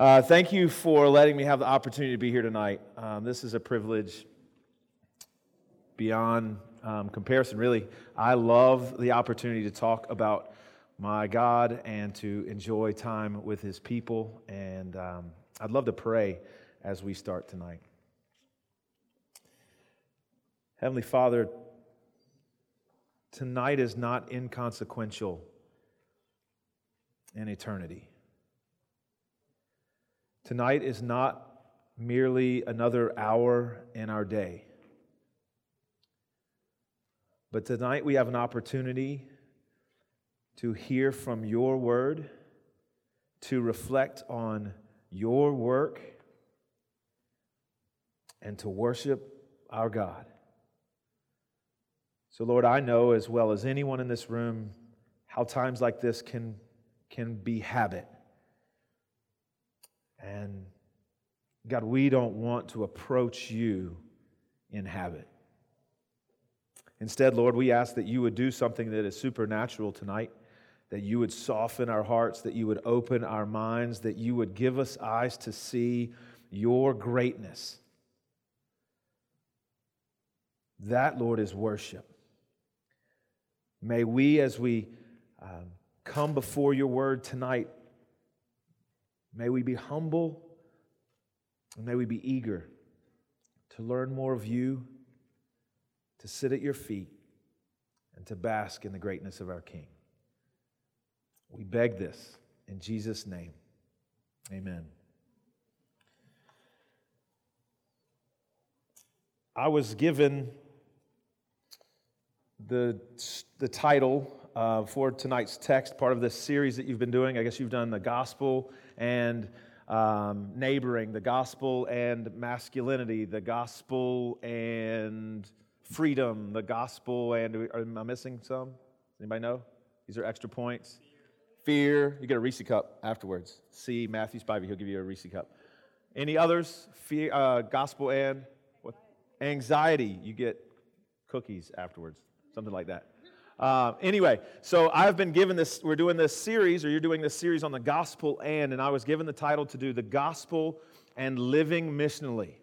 Uh, thank you for letting me have the opportunity to be here tonight. Um, this is a privilege beyond um, comparison, really. I love the opportunity to talk about my God and to enjoy time with His people. And um, I'd love to pray as we start tonight. Heavenly Father, tonight is not inconsequential in eternity. Tonight is not merely another hour in our day. But tonight we have an opportunity to hear from your word, to reflect on your work, and to worship our God. So, Lord, I know as well as anyone in this room how times like this can, can be habit. And God, we don't want to approach you in habit. Instead, Lord, we ask that you would do something that is supernatural tonight, that you would soften our hearts, that you would open our minds, that you would give us eyes to see your greatness. That, Lord, is worship. May we, as we um, come before your word tonight, May we be humble and may we be eager to learn more of you, to sit at your feet, and to bask in the greatness of our King. We beg this in Jesus' name. Amen. I was given the, the title uh, for tonight's text, part of this series that you've been doing. I guess you've done the gospel and um, neighboring, the gospel and masculinity, the gospel and freedom, the gospel and. Am I missing some? Anybody know? These are extra points. Fear. You get a Reese cup afterwards. See Matthew Spivey, he'll give you a Reese cup. Any others? Fear, uh, gospel and what? Anxiety. You get cookies afterwards, something like that. Uh, anyway, so I've been given this, we're doing this series, or you're doing this series on the gospel and, and I was given the title to do the gospel and living missionally.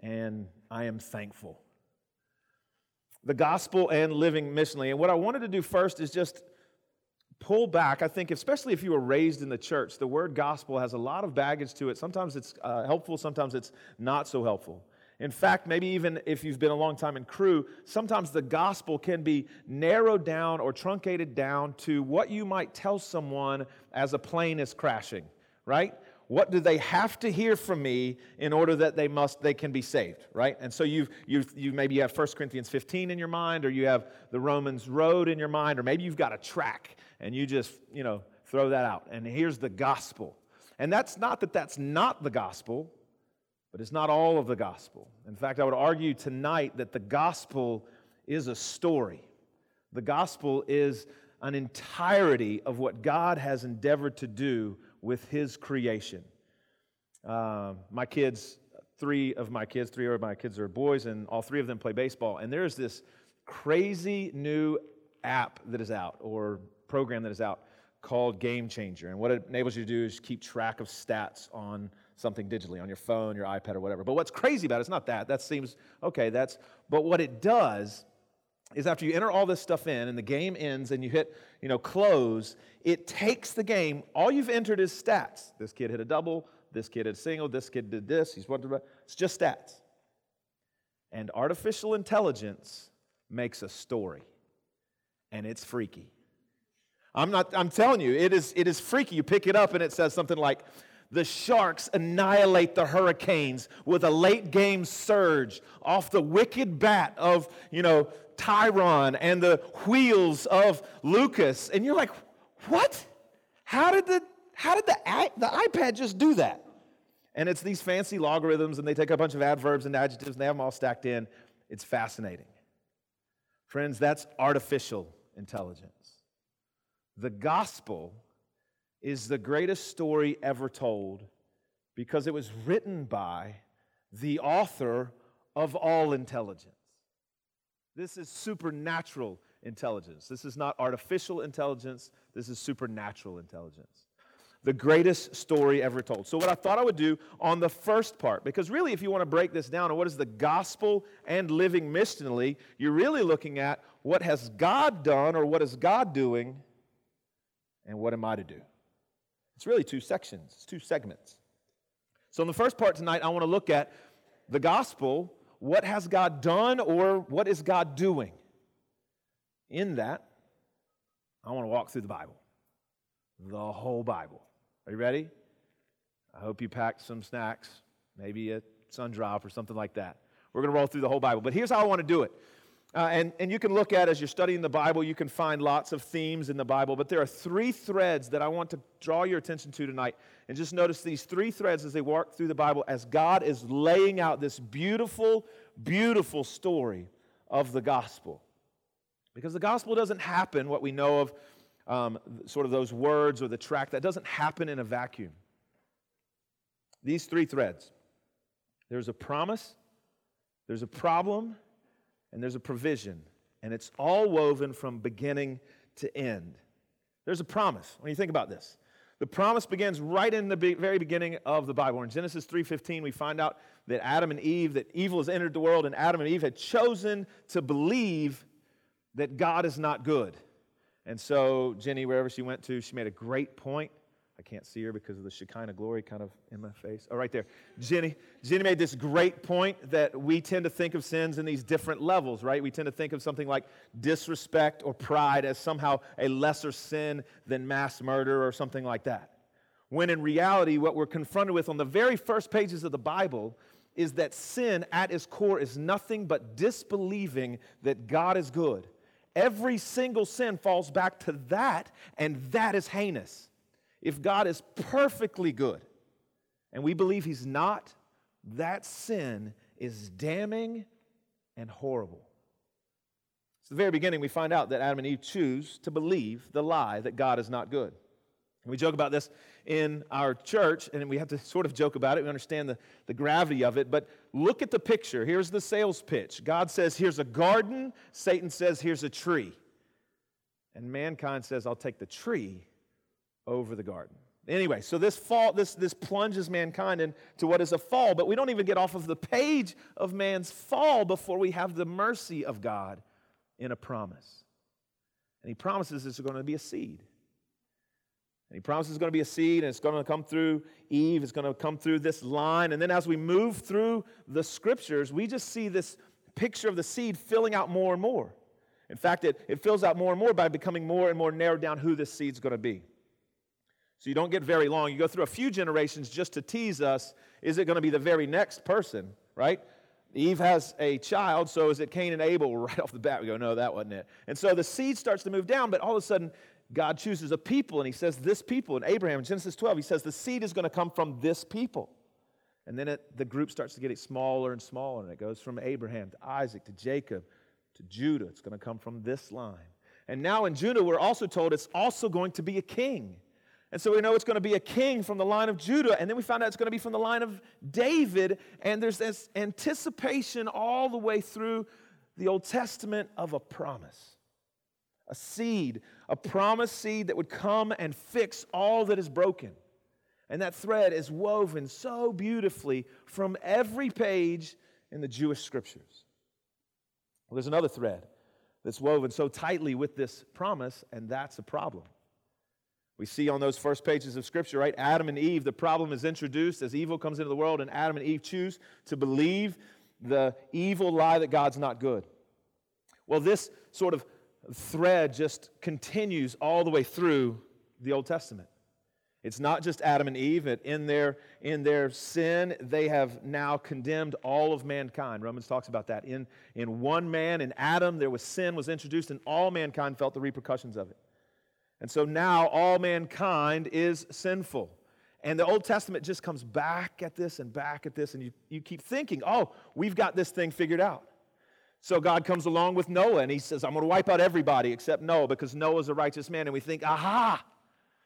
And I am thankful. The gospel and living missionally. And what I wanted to do first is just pull back. I think, especially if you were raised in the church, the word gospel has a lot of baggage to it. Sometimes it's uh, helpful, sometimes it's not so helpful. In fact, maybe even if you've been a long time in Cru, sometimes the gospel can be narrowed down or truncated down to what you might tell someone as a plane is crashing, right? What do they have to hear from me in order that they must they can be saved, right? And so you've you you maybe you have 1 Corinthians 15 in your mind, or you have the Romans road in your mind, or maybe you've got a track and you just you know throw that out. And here's the gospel. And that's not that that's not the gospel. But it's not all of the gospel. In fact, I would argue tonight that the gospel is a story. The gospel is an entirety of what God has endeavored to do with his creation. Uh, my kids, three of my kids, three of my kids are boys, and all three of them play baseball. And there's this crazy new app that is out, or program that is out, called Game Changer. And what it enables you to do is keep track of stats on something digitally on your phone, your iPad, or whatever. But what's crazy about it, it is not that. That seems okay, that's, but what it does is after you enter all this stuff in and the game ends and you hit, you know, close, it takes the game, all you've entered is stats. This kid hit a double, this kid hit a single, this kid did this, he's what, it's just stats. And artificial intelligence makes a story. And it's freaky. I'm not, I'm telling you, it is, it is freaky. You pick it up and it says something like, the Sharks annihilate the Hurricanes with a late game surge off the wicked bat of, you know, Tyron and the wheels of Lucas. And you're like, what? How did the, how did the, the iPad just do that? And it's these fancy logarithms, and they take a bunch of adverbs and adjectives, and they have them all stacked in. It's fascinating. Friends, that's artificial intelligence. The gospel is the greatest story ever told because it was written by the author of all intelligence. This is supernatural intelligence. This is not artificial intelligence, this is supernatural intelligence. the greatest story ever told. So, what I thought I would do on the first part, because really, if you want to break this down and what is the gospel and living missionally, you're really looking at what has God done or what is God doing and what am I to do? It's really two sections, it's two segments. So, in the first part tonight, I want to look at the gospel what has God done or what is God doing? In that, I want to walk through the Bible, the whole Bible. Are you ready? I hope you packed some snacks, maybe a sun drop or something like that. We're going to roll through the whole Bible. But here's how I want to do it uh, and, and you can look at as you're studying the Bible, you can find lots of themes in the Bible, but there are three threads that I want to draw your attention to tonight. And just notice these three threads as they walk through the Bible as God is laying out this beautiful, beautiful story of the gospel. Because the gospel doesn't happen, what we know of um, sort of those words or the track, that doesn't happen in a vacuum. These three threads there's a promise, there's a problem, and there's a provision, and it's all woven from beginning to end. There's a promise when you think about this. The promise begins right in the very beginning of the Bible. In Genesis 3:15, we find out that Adam and Eve, that evil has entered the world, and Adam and Eve had chosen to believe that God is not good. And so Jenny, wherever she went to, she made a great point I can't see her because of the Shekinah glory kind of in my face. Oh, right there. Jenny. Jenny made this great point that we tend to think of sins in these different levels, right? We tend to think of something like disrespect or pride as somehow a lesser sin than mass murder or something like that. When in reality, what we're confronted with on the very first pages of the Bible is that sin at its core is nothing but disbelieving that God is good. Every single sin falls back to that, and that is heinous if God is perfectly good and we believe He's not, that sin is damning and horrible. It's the very beginning we find out that Adam and Eve choose to believe the lie that God is not good. And we joke about this in our church, and we have to sort of joke about it. We understand the, the gravity of it, but look at the picture. Here's the sales pitch God says, Here's a garden. Satan says, Here's a tree. And mankind says, I'll take the tree over the garden. Anyway, so this fall, this, this plunges mankind into what is a fall, but we don't even get off of the page of man's fall before we have the mercy of God in a promise. And he promises there's going to be a seed. And he promises it's going to be a seed and it's going to come through Eve, it's going to come through this line. And then as we move through the scriptures, we just see this picture of the seed filling out more and more. In fact, it, it fills out more and more by becoming more and more narrowed down who this seed's going to be. So you don't get very long. You go through a few generations just to tease us. Is it going to be the very next person, right? Eve has a child, so is it Cain and Abel? Right off the bat, we go, no, that wasn't it. And so the seed starts to move down, but all of a sudden, God chooses a people, and he says, This people. In Abraham, in Genesis 12, he says, The seed is going to come from this people. And then it, the group starts to get smaller and smaller, and it goes from Abraham to Isaac to Jacob to Judah. It's going to come from this line. And now in Judah, we're also told it's also going to be a king. And so we know it's going to be a king from the line of Judah. And then we found out it's going to be from the line of David. And there's this anticipation all the way through the Old Testament of a promise a seed, a promised seed that would come and fix all that is broken. And that thread is woven so beautifully from every page in the Jewish scriptures. Well, there's another thread that's woven so tightly with this promise, and that's a problem. We see on those first pages of Scripture, right? Adam and Eve, the problem is introduced as evil comes into the world, and Adam and Eve choose to believe the evil lie that God's not good. Well, this sort of thread just continues all the way through the Old Testament. It's not just Adam and Eve. In their, in their sin, they have now condemned all of mankind. Romans talks about that. In, in one man, in Adam, there was sin was introduced, and all mankind felt the repercussions of it. And so now all mankind is sinful. And the Old Testament just comes back at this and back at this, and you, you keep thinking, oh, we've got this thing figured out. So God comes along with Noah and he says, I'm going to wipe out everybody except Noah because Noah's a righteous man. And we think, aha,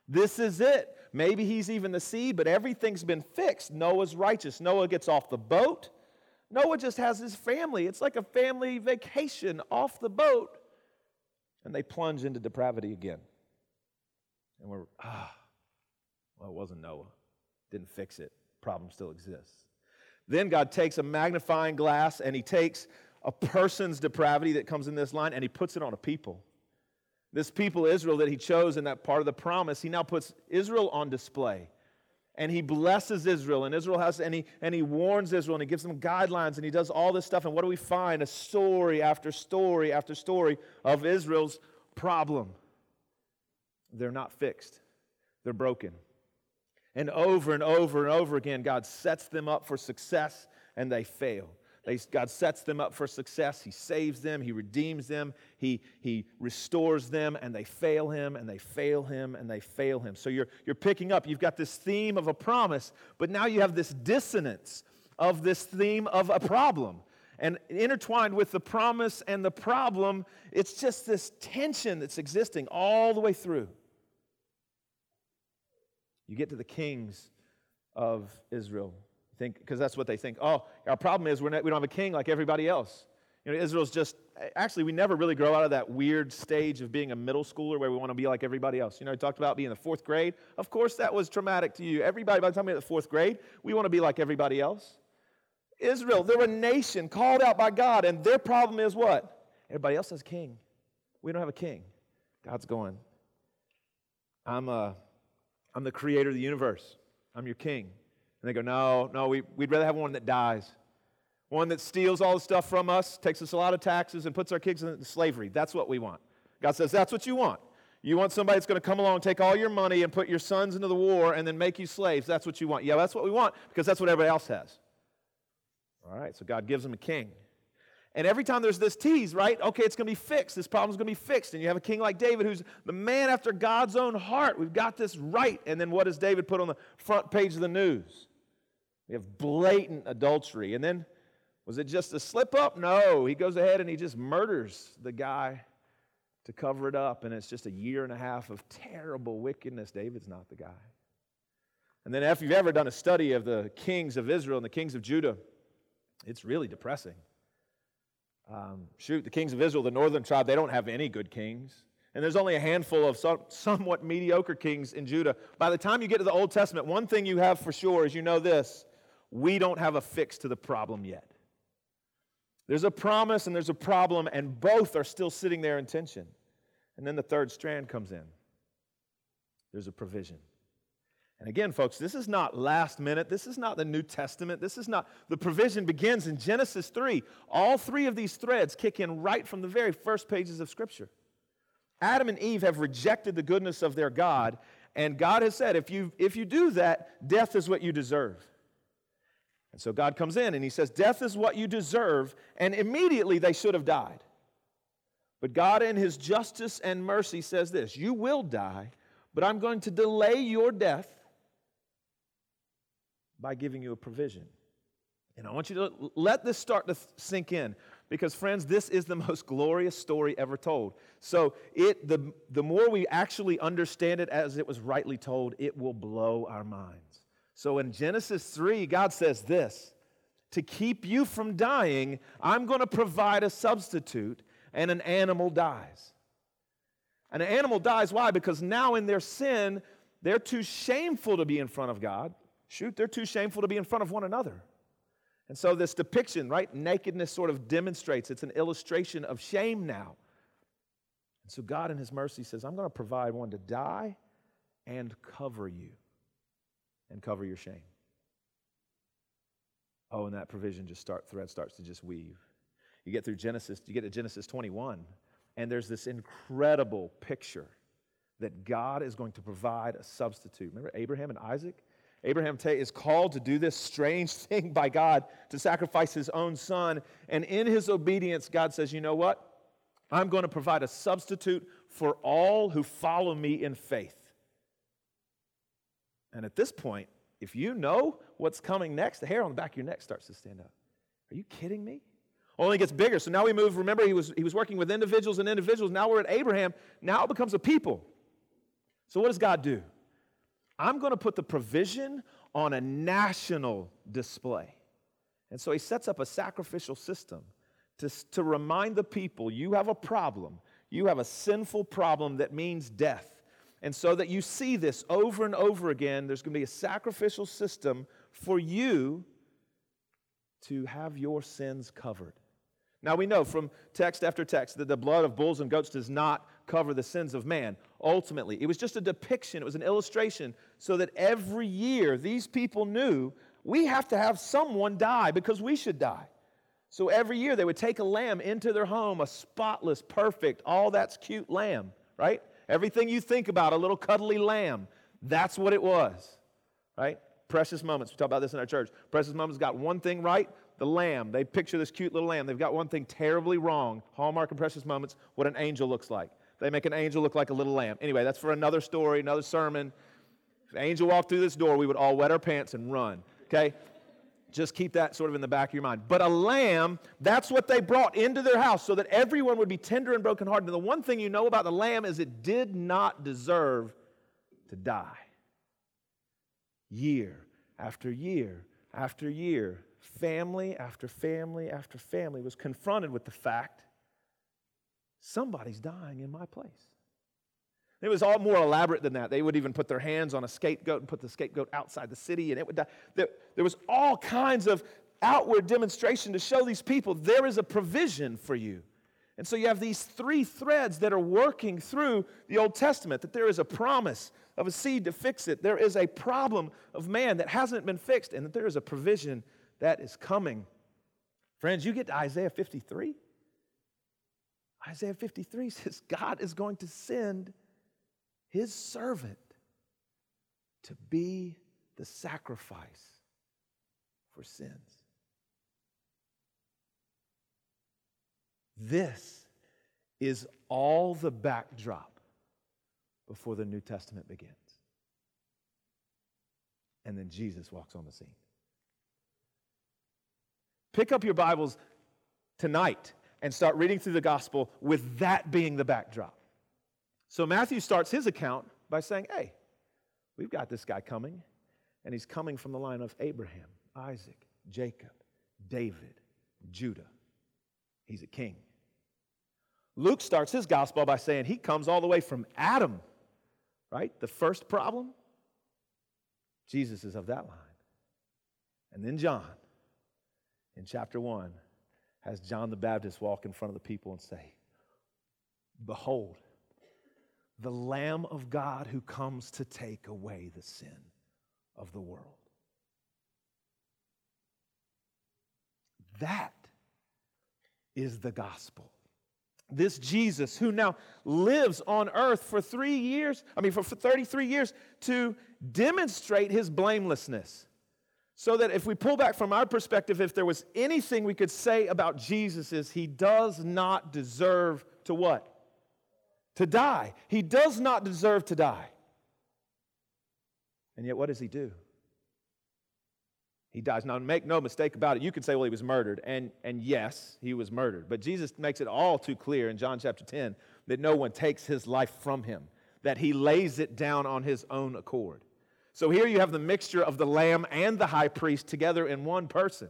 this is it. Maybe he's even the seed, but everything's been fixed. Noah's righteous. Noah gets off the boat. Noah just has his family. It's like a family vacation off the boat. And they plunge into depravity again. And we're, ah, Well, it wasn't Noah. Didn't fix it. Problem still exists. Then God takes a magnifying glass and he takes a person's depravity that comes in this line and he puts it on a people. This people, Israel, that he chose in that part of the promise, he now puts Israel on display. And he blesses Israel, and Israel has, and he, and he warns Israel, and he gives them guidelines, and he does all this stuff. And what do we find? A story after story after story of Israel's problem. They're not fixed, they're broken. And over and over and over again, God sets them up for success, and they fail. God sets them up for success. He saves them. He redeems them. He, he restores them, and they fail him, and they fail him, and they fail him. So you're, you're picking up. You've got this theme of a promise, but now you have this dissonance of this theme of a problem. And intertwined with the promise and the problem, it's just this tension that's existing all the way through. You get to the kings of Israel think because that's what they think. Oh, our problem is we're not, we don't have a king like everybody else. You know, Israel's just actually we never really grow out of that weird stage of being a middle schooler where we want to be like everybody else. You know, I talked about being in the fourth grade. Of course, that was traumatic to you. Everybody, by the time we at the fourth grade, we want to be like everybody else. Israel, they're a nation called out by God, and their problem is what? Everybody else has a king. We don't have a king. God's going. I'm, a, uh, I'm the creator of the universe. I'm your king. And they go, No, no, we, we'd rather have one that dies. One that steals all the stuff from us, takes us a lot of taxes, and puts our kids in slavery. That's what we want. God says, That's what you want. You want somebody that's going to come along, take all your money, and put your sons into the war, and then make you slaves. That's what you want. Yeah, that's what we want because that's what everybody else has. All right, so God gives them a king. And every time there's this tease, right? Okay, it's going to be fixed. This problem's going to be fixed. And you have a king like David who's the man after God's own heart. We've got this right. And then what does David put on the front page of the news? We have blatant adultery. And then, was it just a slip up? No. He goes ahead and he just murders the guy to cover it up. And it's just a year and a half of terrible wickedness. David's not the guy. And then, if you've ever done a study of the kings of Israel and the kings of Judah, it's really depressing. Um, shoot, the kings of Israel, the northern tribe, they don't have any good kings. And there's only a handful of some, somewhat mediocre kings in Judah. By the time you get to the Old Testament, one thing you have for sure is you know this we don't have a fix to the problem yet. There's a promise and there's a problem, and both are still sitting there in tension. And then the third strand comes in there's a provision. And again, folks, this is not last minute. This is not the New Testament. This is not, the provision begins in Genesis 3. All three of these threads kick in right from the very first pages of Scripture. Adam and Eve have rejected the goodness of their God, and God has said, if you, if you do that, death is what you deserve. And so God comes in and he says, Death is what you deserve. And immediately they should have died. But God, in his justice and mercy, says this You will die, but I'm going to delay your death by giving you a provision. And I want you to let this start to sink in because, friends, this is the most glorious story ever told. So, it, the, the more we actually understand it as it was rightly told, it will blow our minds. So in Genesis 3, God says this To keep you from dying, I'm going to provide a substitute, and an animal dies. And an animal dies, why? Because now in their sin, they're too shameful to be in front of God. Shoot, they're too shameful to be in front of one another. And so this depiction, right, nakedness sort of demonstrates it's an illustration of shame now. And so God, in His mercy, says, I'm going to provide one to die and cover you and cover your shame. Oh, and that provision just start thread starts to just weave. You get through Genesis, you get to Genesis 21, and there's this incredible picture that God is going to provide a substitute. Remember Abraham and Isaac? Abraham is called to do this strange thing by God to sacrifice his own son. And in his obedience, God says, You know what? I'm going to provide a substitute for all who follow me in faith. And at this point, if you know what's coming next, the hair on the back of your neck starts to stand up. Are you kidding me? Only gets bigger. So now we move. Remember, he was, he was working with individuals and individuals. Now we're at Abraham. Now it becomes a people. So what does God do? I'm going to put the provision on a national display. And so he sets up a sacrificial system to, to remind the people you have a problem. You have a sinful problem that means death. And so that you see this over and over again, there's going to be a sacrificial system for you to have your sins covered. Now we know from text after text that the blood of bulls and goats does not cover the sins of man. Ultimately, it was just a depiction, it was an illustration, so that every year these people knew we have to have someone die because we should die. So every year they would take a lamb into their home, a spotless, perfect, all that's cute lamb, right? Everything you think about, a little cuddly lamb, that's what it was, right? Precious moments. We talk about this in our church. Precious moments got one thing right, the lamb. They picture this cute little lamb. They've got one thing terribly wrong. Hallmark and precious moments, what an angel looks like. They make an angel look like a little lamb. Anyway, that's for another story, another sermon. If an angel walked through this door, we would all wet our pants and run, okay? Just keep that sort of in the back of your mind. But a lamb, that's what they brought into their house so that everyone would be tender and brokenhearted. And the one thing you know about the lamb is it did not deserve to die. Year after year after year, family after family after family was confronted with the fact somebody's dying in my place. It was all more elaborate than that. They would even put their hands on a scapegoat and put the scapegoat outside the city, and it would die. There, there was all kinds of outward demonstration to show these people there is a provision for you. And so you have these three threads that are working through the Old Testament that there is a promise of a seed to fix it, there is a problem of man that hasn't been fixed, and that there is a provision that is coming. Friends, you get to Isaiah 53. Isaiah 53 says God is going to send his servant to be the sacrifice for sins. This is all the backdrop before the New Testament begins. And then Jesus walks on the scene. Pick up your Bibles tonight and start reading through the gospel with that being the backdrop. So Matthew starts his account by saying, Hey, we've got this guy coming, and he's coming from the line of Abraham, Isaac, Jacob, David, Judah. He's a king. Luke starts his gospel by saying he comes all the way from Adam, right? The first problem. Jesus is of that line. And then John, in chapter 1, has John the Baptist walk in front of the people and say, Behold, the Lamb of God who comes to take away the sin of the world. That is the gospel. This Jesus, who now lives on earth for three years, I mean, for, for 33 years, to demonstrate his blamelessness. So that if we pull back from our perspective, if there was anything we could say about Jesus, is he does not deserve to what? To die. He does not deserve to die. And yet, what does he do? He dies. Now, make no mistake about it. You could say, well, he was murdered. And, and yes, he was murdered. But Jesus makes it all too clear in John chapter 10 that no one takes his life from him, that he lays it down on his own accord. So here you have the mixture of the lamb and the high priest together in one person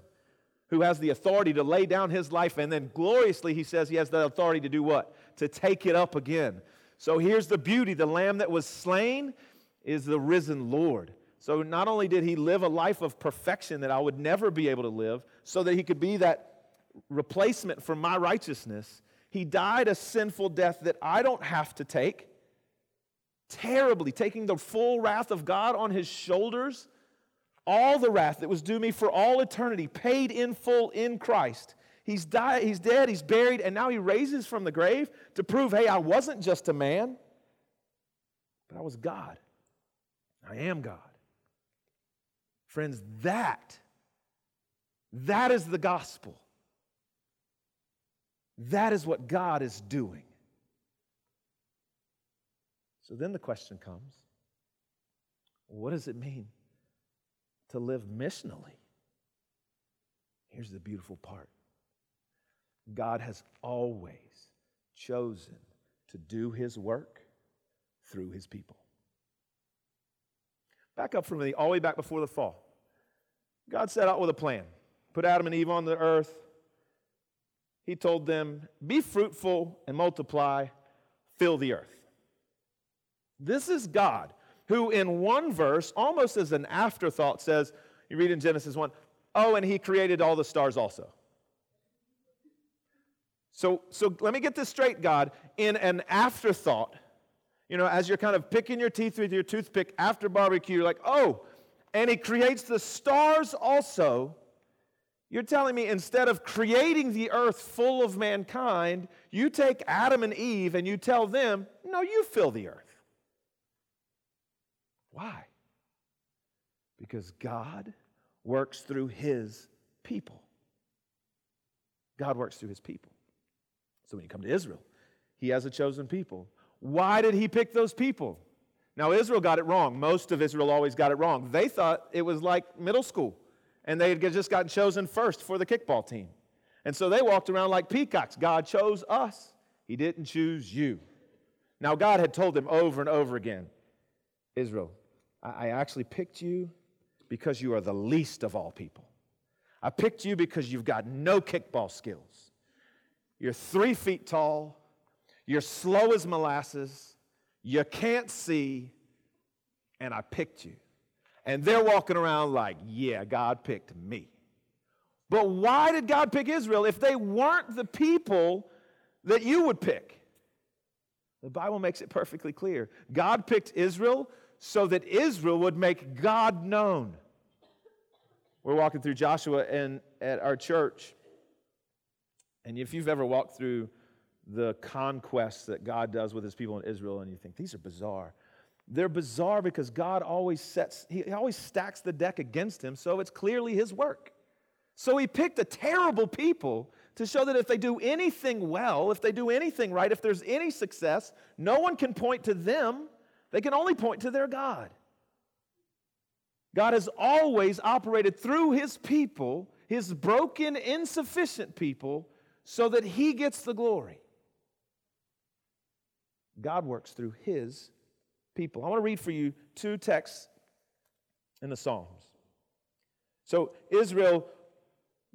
who has the authority to lay down his life. And then gloriously, he says he has the authority to do what? To take it up again. So here's the beauty the lamb that was slain is the risen Lord. So not only did he live a life of perfection that I would never be able to live, so that he could be that replacement for my righteousness, he died a sinful death that I don't have to take terribly, taking the full wrath of God on his shoulders, all the wrath that was due me for all eternity, paid in full in Christ. He's died, he's dead, he's buried, and now he raises from the grave to prove, hey, I wasn't just a man, but I was God. I am God. Friends, that, that is the gospel. That is what God is doing. So then the question comes what does it mean to live missionally? Here's the beautiful part God has always chosen to do his work through his people. Back up from the all the way back before the fall. God set out with a plan. Put Adam and Eve on the earth. He told them, Be fruitful and multiply, fill the earth. This is God who, in one verse, almost as an afterthought, says, you read in Genesis 1, oh, and he created all the stars also. So, so let me get this straight, God. In an afterthought, you know, as you're kind of picking your teeth with your toothpick after barbecue, you're like, oh, and he creates the stars also. You're telling me instead of creating the earth full of mankind, you take Adam and Eve and you tell them, no, you fill the earth. Why? Because God works through his people. God works through his people. So when you come to Israel, he has a chosen people. Why did he pick those people? Now, Israel got it wrong. Most of Israel always got it wrong. They thought it was like middle school, and they had just gotten chosen first for the kickball team. And so they walked around like peacocks. God chose us, He didn't choose you. Now, God had told them over and over again Israel, I actually picked you because you are the least of all people. I picked you because you've got no kickball skills. You're three feet tall, you're slow as molasses, you can't see, and I picked you. And they're walking around like, yeah, God picked me. But why did God pick Israel if they weren't the people that you would pick? The Bible makes it perfectly clear. God picked Israel so that Israel would make God known. We're walking through Joshua and at our church. And if you've ever walked through the conquests that God does with his people in Israel and you think these are bizarre, they're bizarre because God always sets, he always stacks the deck against him, so it's clearly his work. So he picked a terrible people to show that if they do anything well, if they do anything right, if there's any success, no one can point to them. They can only point to their God. God has always operated through his people, his broken, insufficient people, so that he gets the glory. God works through his people. I want to read for you two texts in the Psalms. So Israel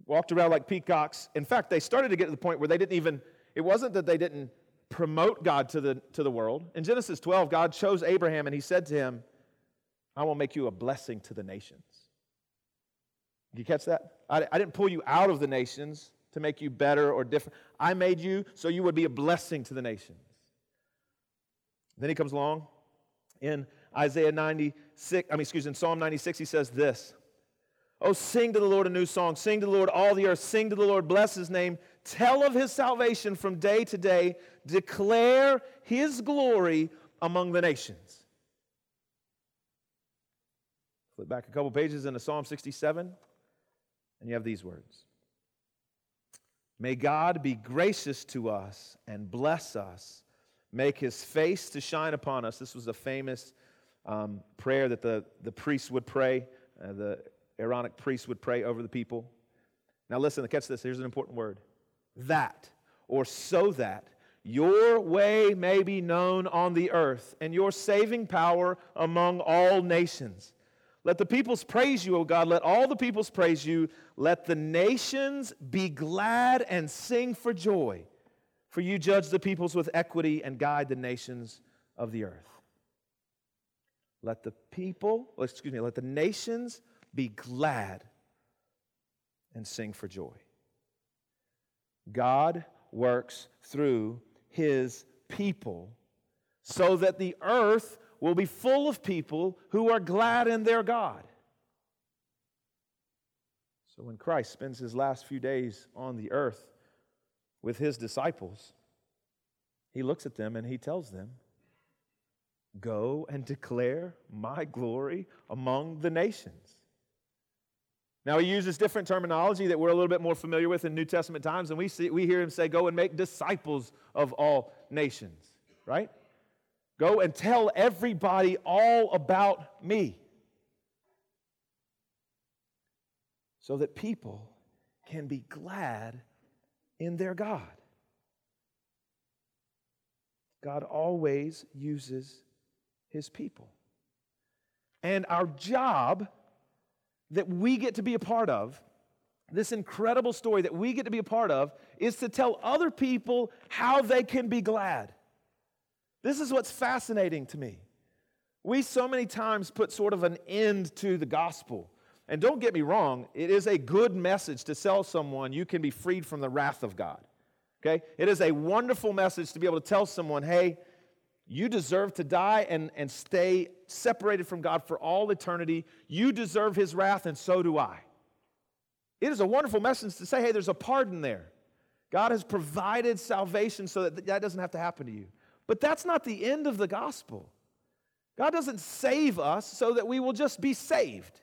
walked around like peacocks. In fact, they started to get to the point where they didn't even, it wasn't that they didn't promote God to the, to the world. In Genesis 12, God chose Abraham and he said to him, I will make you a blessing to the nations. Did you catch that? I, I didn't pull you out of the nations to make you better or different. I made you so you would be a blessing to the nations. Then he comes along in Isaiah 96, I mean, excuse me, in Psalm 96, he says this Oh, sing to the Lord a new song. Sing to the Lord all the earth. Sing to the Lord, bless his name. Tell of his salvation from day to day. Declare his glory among the nations. Flip back a couple pages into Psalm 67, and you have these words May God be gracious to us and bless us, make his face to shine upon us. This was a famous um, prayer that the, the priests would pray, uh, the Aaronic priests would pray over the people. Now, listen, catch this. Here's an important word that, or so that, your way may be known on the earth and your saving power among all nations. Let the peoples praise you, O God. Let all the peoples praise you. Let the nations be glad and sing for joy. For you judge the peoples with equity and guide the nations of the earth. Let the people, excuse me, let the nations be glad and sing for joy. God works through his people so that the earth will be full of people who are glad in their God. So when Christ spends his last few days on the earth with his disciples, he looks at them and he tells them, Go and declare my glory among the nations. Now, he uses different terminology that we're a little bit more familiar with in New Testament times, and we, see, we hear him say, Go and make disciples of all nations, right? Go and tell everybody all about me. So that people can be glad in their God. God always uses his people. And our job that we get to be a part of, this incredible story that we get to be a part of, is to tell other people how they can be glad. This is what's fascinating to me. We so many times put sort of an end to the gospel. And don't get me wrong, it is a good message to tell someone you can be freed from the wrath of God. Okay? It is a wonderful message to be able to tell someone, hey, you deserve to die and, and stay separated from God for all eternity. You deserve his wrath, and so do I. It is a wonderful message to say, hey, there's a pardon there. God has provided salvation so that that doesn't have to happen to you. But that's not the end of the gospel. God doesn't save us so that we will just be saved.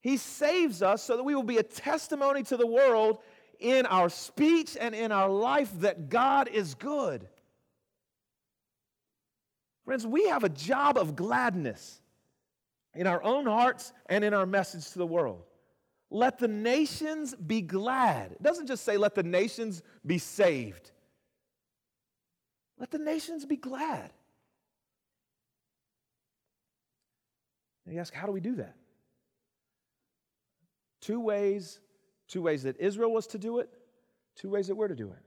He saves us so that we will be a testimony to the world in our speech and in our life that God is good. Friends, we have a job of gladness in our own hearts and in our message to the world. Let the nations be glad. It doesn't just say let the nations be saved. Let the nations be glad. And you ask, how do we do that? Two ways, two ways that Israel was to do it, two ways that we're to do it.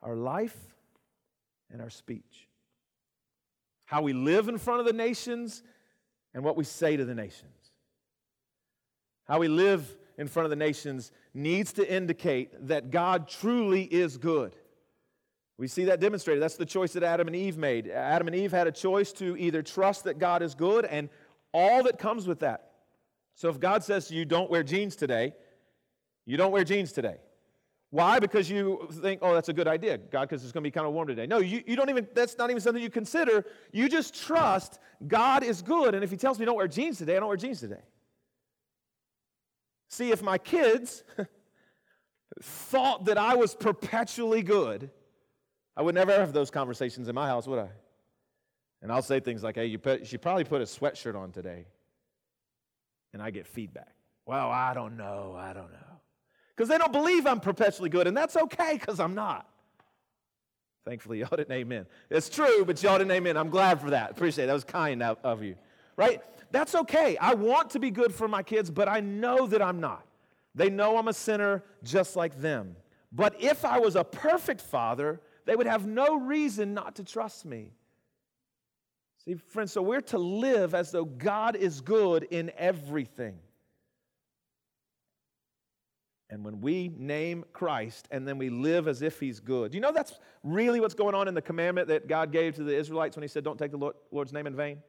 Our life and our speech. How we live in front of the nations and what we say to the nations. How we live in front of the nations needs to indicate that God truly is good. We see that demonstrated. That's the choice that Adam and Eve made. Adam and Eve had a choice to either trust that God is good and all that comes with that. So if God says to you, don't wear jeans today, you don't wear jeans today. Why? Because you think, oh, that's a good idea, God, because it's going to be kind of warm today. No, you, you don't even, that's not even something you consider. You just trust God is good. And if He tells me don't wear jeans today, I don't wear jeans today. See, if my kids thought that I was perpetually good, I would never have those conversations in my house, would I? And I'll say things like, hey, you, put, you should probably put a sweatshirt on today. And I get feedback. Well, I don't know. I don't know. Because they don't believe I'm perpetually good, and that's okay because I'm not. Thankfully, y'all didn't amen. It's true, but y'all didn't amen. I'm glad for that. Appreciate it. That was kind of, of you. Right? That's okay. I want to be good for my kids, but I know that I'm not. They know I'm a sinner just like them. But if I was a perfect father, they would have no reason not to trust me. See, friends, so we're to live as though God is good in everything. And when we name Christ and then we live as if he's good, do you know that's really what's going on in the commandment that God gave to the Israelites when he said, Don't take the Lord's name in vain?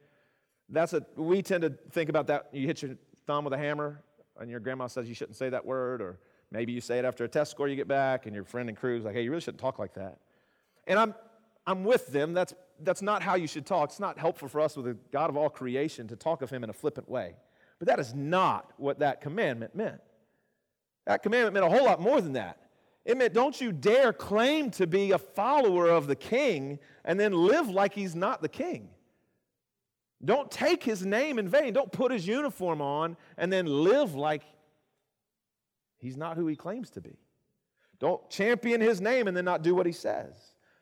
That's a, we tend to think about that. You hit your thumb with a hammer and your grandma says you shouldn't say that word, or maybe you say it after a test score you get back and your friend in Cru's like, Hey, you really shouldn't talk like that. And I'm, I'm with them. That's, that's not how you should talk. It's not helpful for us with the God of all creation to talk of him in a flippant way. But that is not what that commandment meant. That commandment meant a whole lot more than that. It meant don't you dare claim to be a follower of the king and then live like he's not the king. Don't take his name in vain. Don't put his uniform on and then live like he's not who he claims to be. Don't champion his name and then not do what he says.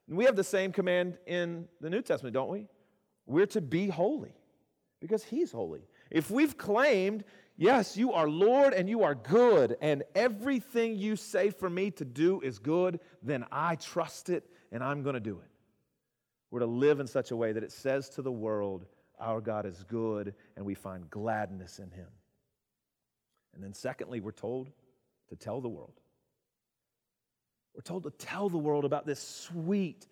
We have the same command in the New Testament, don't we? We're to be holy because He's holy. If we've claimed, yes, you are Lord and you are good, and everything you say for me to do is good, then I trust it and I'm going to do it. We're to live in such a way that it says to the world, our God is good and we find gladness in Him. And then, secondly, we're told to tell the world. We're told to tell the world about this sweet,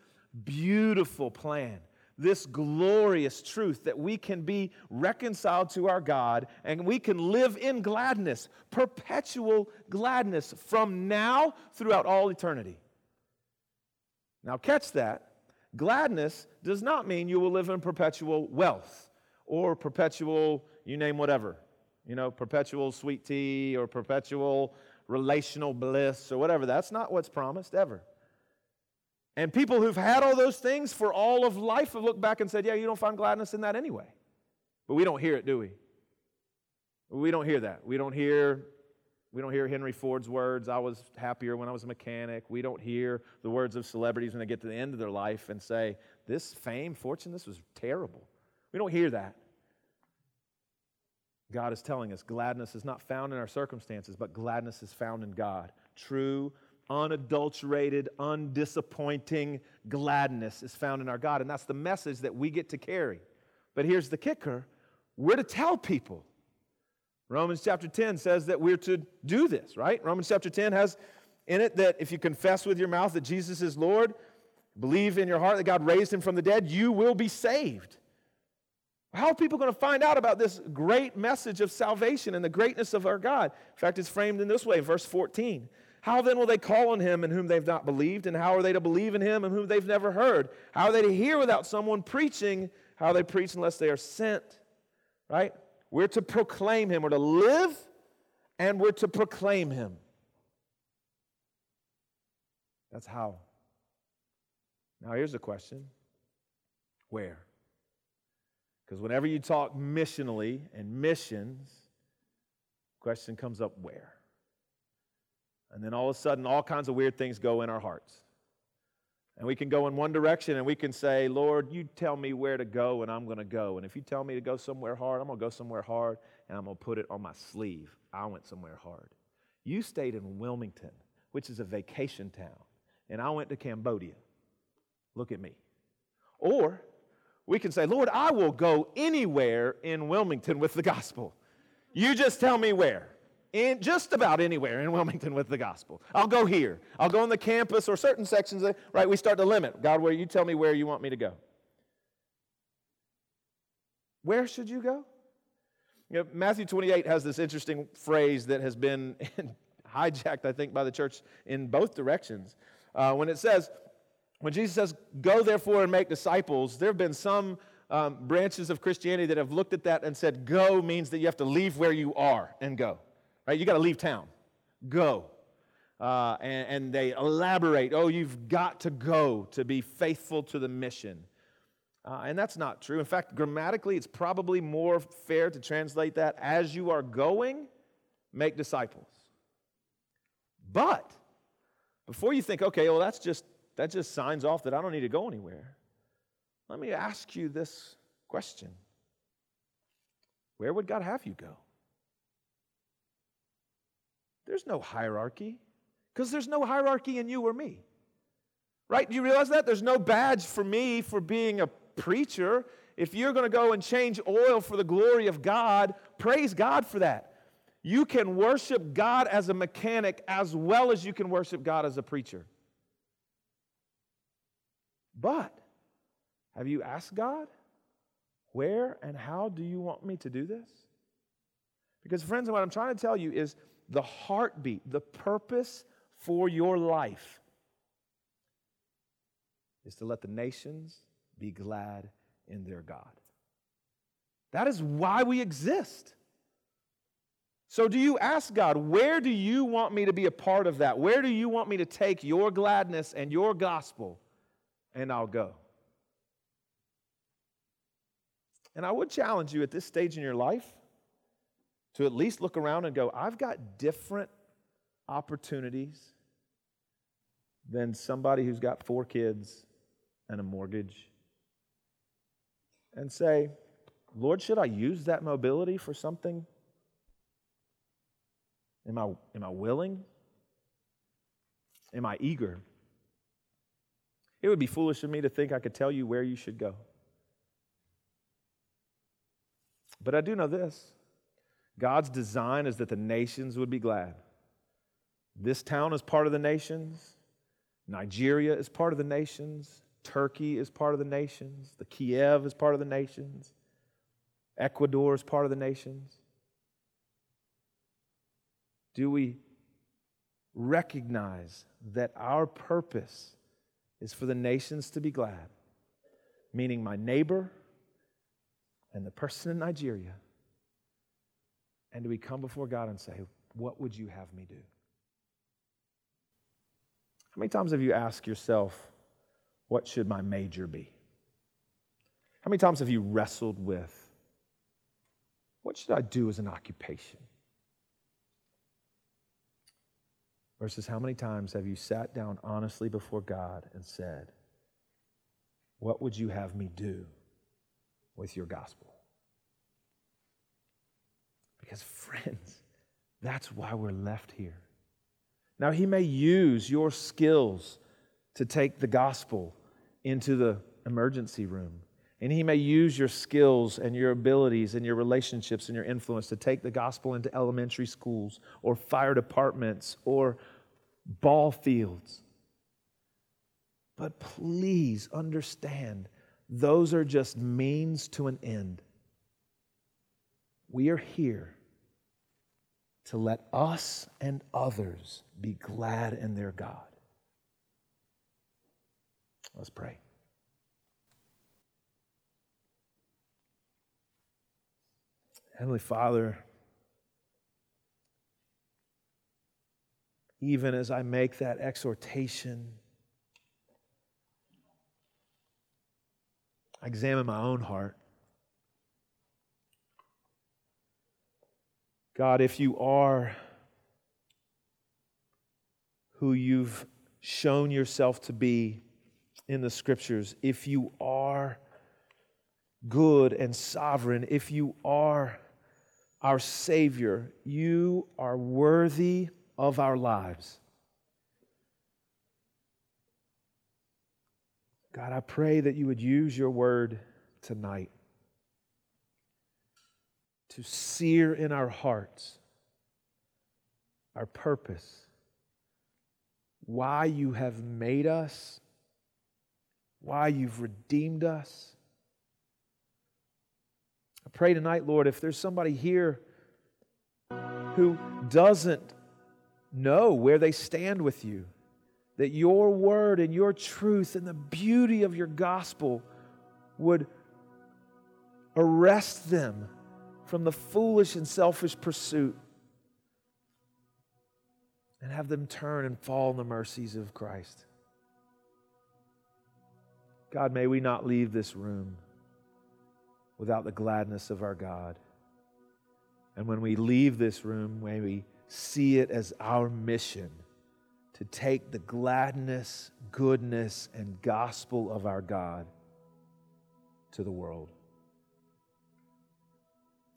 beautiful plan, this glorious truth that we can be reconciled to our God and we can live in gladness, perpetual gladness from now throughout all eternity. Now, catch that. Gladness does not mean you will live in perpetual wealth or perpetual, you name whatever, you know, perpetual sweet tea or perpetual relational bliss or whatever. That's not what's promised ever. And people who've had all those things for all of life have looked back and said, Yeah, you don't find gladness in that anyway. But we don't hear it, do we? We don't hear that. We don't hear we don't hear Henry Ford's words, I was happier when I was a mechanic. We don't hear the words of celebrities when they get to the end of their life and say, This fame, fortune, this was terrible. We don't hear that. God is telling us gladness is not found in our circumstances, but gladness is found in God. True, unadulterated, undisappointing gladness is found in our God. And that's the message that we get to carry. But here's the kicker we're to tell people. Romans chapter 10 says that we're to do this, right? Romans chapter 10 has in it that if you confess with your mouth that Jesus is Lord, believe in your heart that God raised him from the dead, you will be saved. How are people going to find out about this great message of salvation and the greatness of our God? In fact, it's framed in this way, verse 14. How then will they call on him in whom they've not believed? And how are they to believe in him in whom they've never heard? How are they to hear without someone preaching? How they preach unless they are sent? Right? We're to proclaim him. We're to live and we're to proclaim him. That's how. Now, here's the question where? Because whenever you talk missionally and missions, question comes up where? And then all of a sudden, all kinds of weird things go in our hearts. And we can go in one direction and we can say, Lord, you tell me where to go and I'm going to go. And if you tell me to go somewhere hard, I'm going to go somewhere hard and I'm going to put it on my sleeve. I went somewhere hard. You stayed in Wilmington, which is a vacation town, and I went to Cambodia. Look at me. Or we can say, Lord, I will go anywhere in Wilmington with the gospel. You just tell me where in just about anywhere in Wilmington with the gospel. I'll go here. I'll go on the campus or certain sections, of, right? We start to limit. God, where you tell me where you want me to go. Where should you go? You know, Matthew 28 has this interesting phrase that has been hijacked, I think, by the church in both directions. Uh, when it says, when Jesus says, Go therefore and make disciples, there have been some um, branches of Christianity that have looked at that and said, Go means that you have to leave where you are and go right? You got to leave town. Go. Uh, and, and they elaborate, oh, you've got to go to be faithful to the mission. Uh, and that's not true. In fact, grammatically, it's probably more fair to translate that as you are going, make disciples. But before you think, okay, well, that's just that just signs off that I don't need to go anywhere. Let me ask you this question. Where would God have you go? There's no hierarchy because there's no hierarchy in you or me. Right? Do you realize that? There's no badge for me for being a preacher. If you're going to go and change oil for the glory of God, praise God for that. You can worship God as a mechanic as well as you can worship God as a preacher. But have you asked God, where and how do you want me to do this? Because, friends, what I'm trying to tell you is the heartbeat, the purpose for your life is to let the nations be glad in their God. That is why we exist. So, do you ask God, where do you want me to be a part of that? Where do you want me to take your gladness and your gospel? And I'll go. And I would challenge you at this stage in your life to at least look around and go, I've got different opportunities than somebody who's got four kids and a mortgage. And say, Lord, should I use that mobility for something? Am I, am I willing? Am I eager? It would be foolish of me to think I could tell you where you should go. But I do know this God's design is that the nations would be glad. This town is part of the nations. Nigeria is part of the nations. Turkey is part of the nations. The Kiev is part of the nations. Ecuador is part of the nations. Do we recognize that our purpose is for the nations to be glad? Meaning, my neighbor and the person in Nigeria and do we come before God and say, What would you have me do? How many times have you asked yourself, What should my major be? How many times have you wrestled with, What should I do as an occupation? Versus how many times have you sat down honestly before God and said, What would you have me do with your gospel? Because, friends, that's why we're left here. Now, He may use your skills to take the gospel into the emergency room. And He may use your skills and your abilities and your relationships and your influence to take the gospel into elementary schools or fire departments or ball fields. But please understand, those are just means to an end. We are here to let us and others be glad in their God. Let's pray. Heavenly Father, even as I make that exhortation, I examine my own heart. God, if you are who you've shown yourself to be in the scriptures, if you are good and sovereign, if you are our Savior, you are worthy of our lives. God, I pray that you would use your word tonight to sear in our hearts our purpose, why you have made us, why you've redeemed us. I pray tonight, Lord, if there's somebody here who doesn't know where they stand with you, that your word and your truth and the beauty of your gospel would arrest them from the foolish and selfish pursuit and have them turn and fall in the mercies of Christ. God, may we not leave this room without the gladness of our God. And when we leave this room, may we see it as our mission to take the gladness, goodness, and gospel of our God to the world.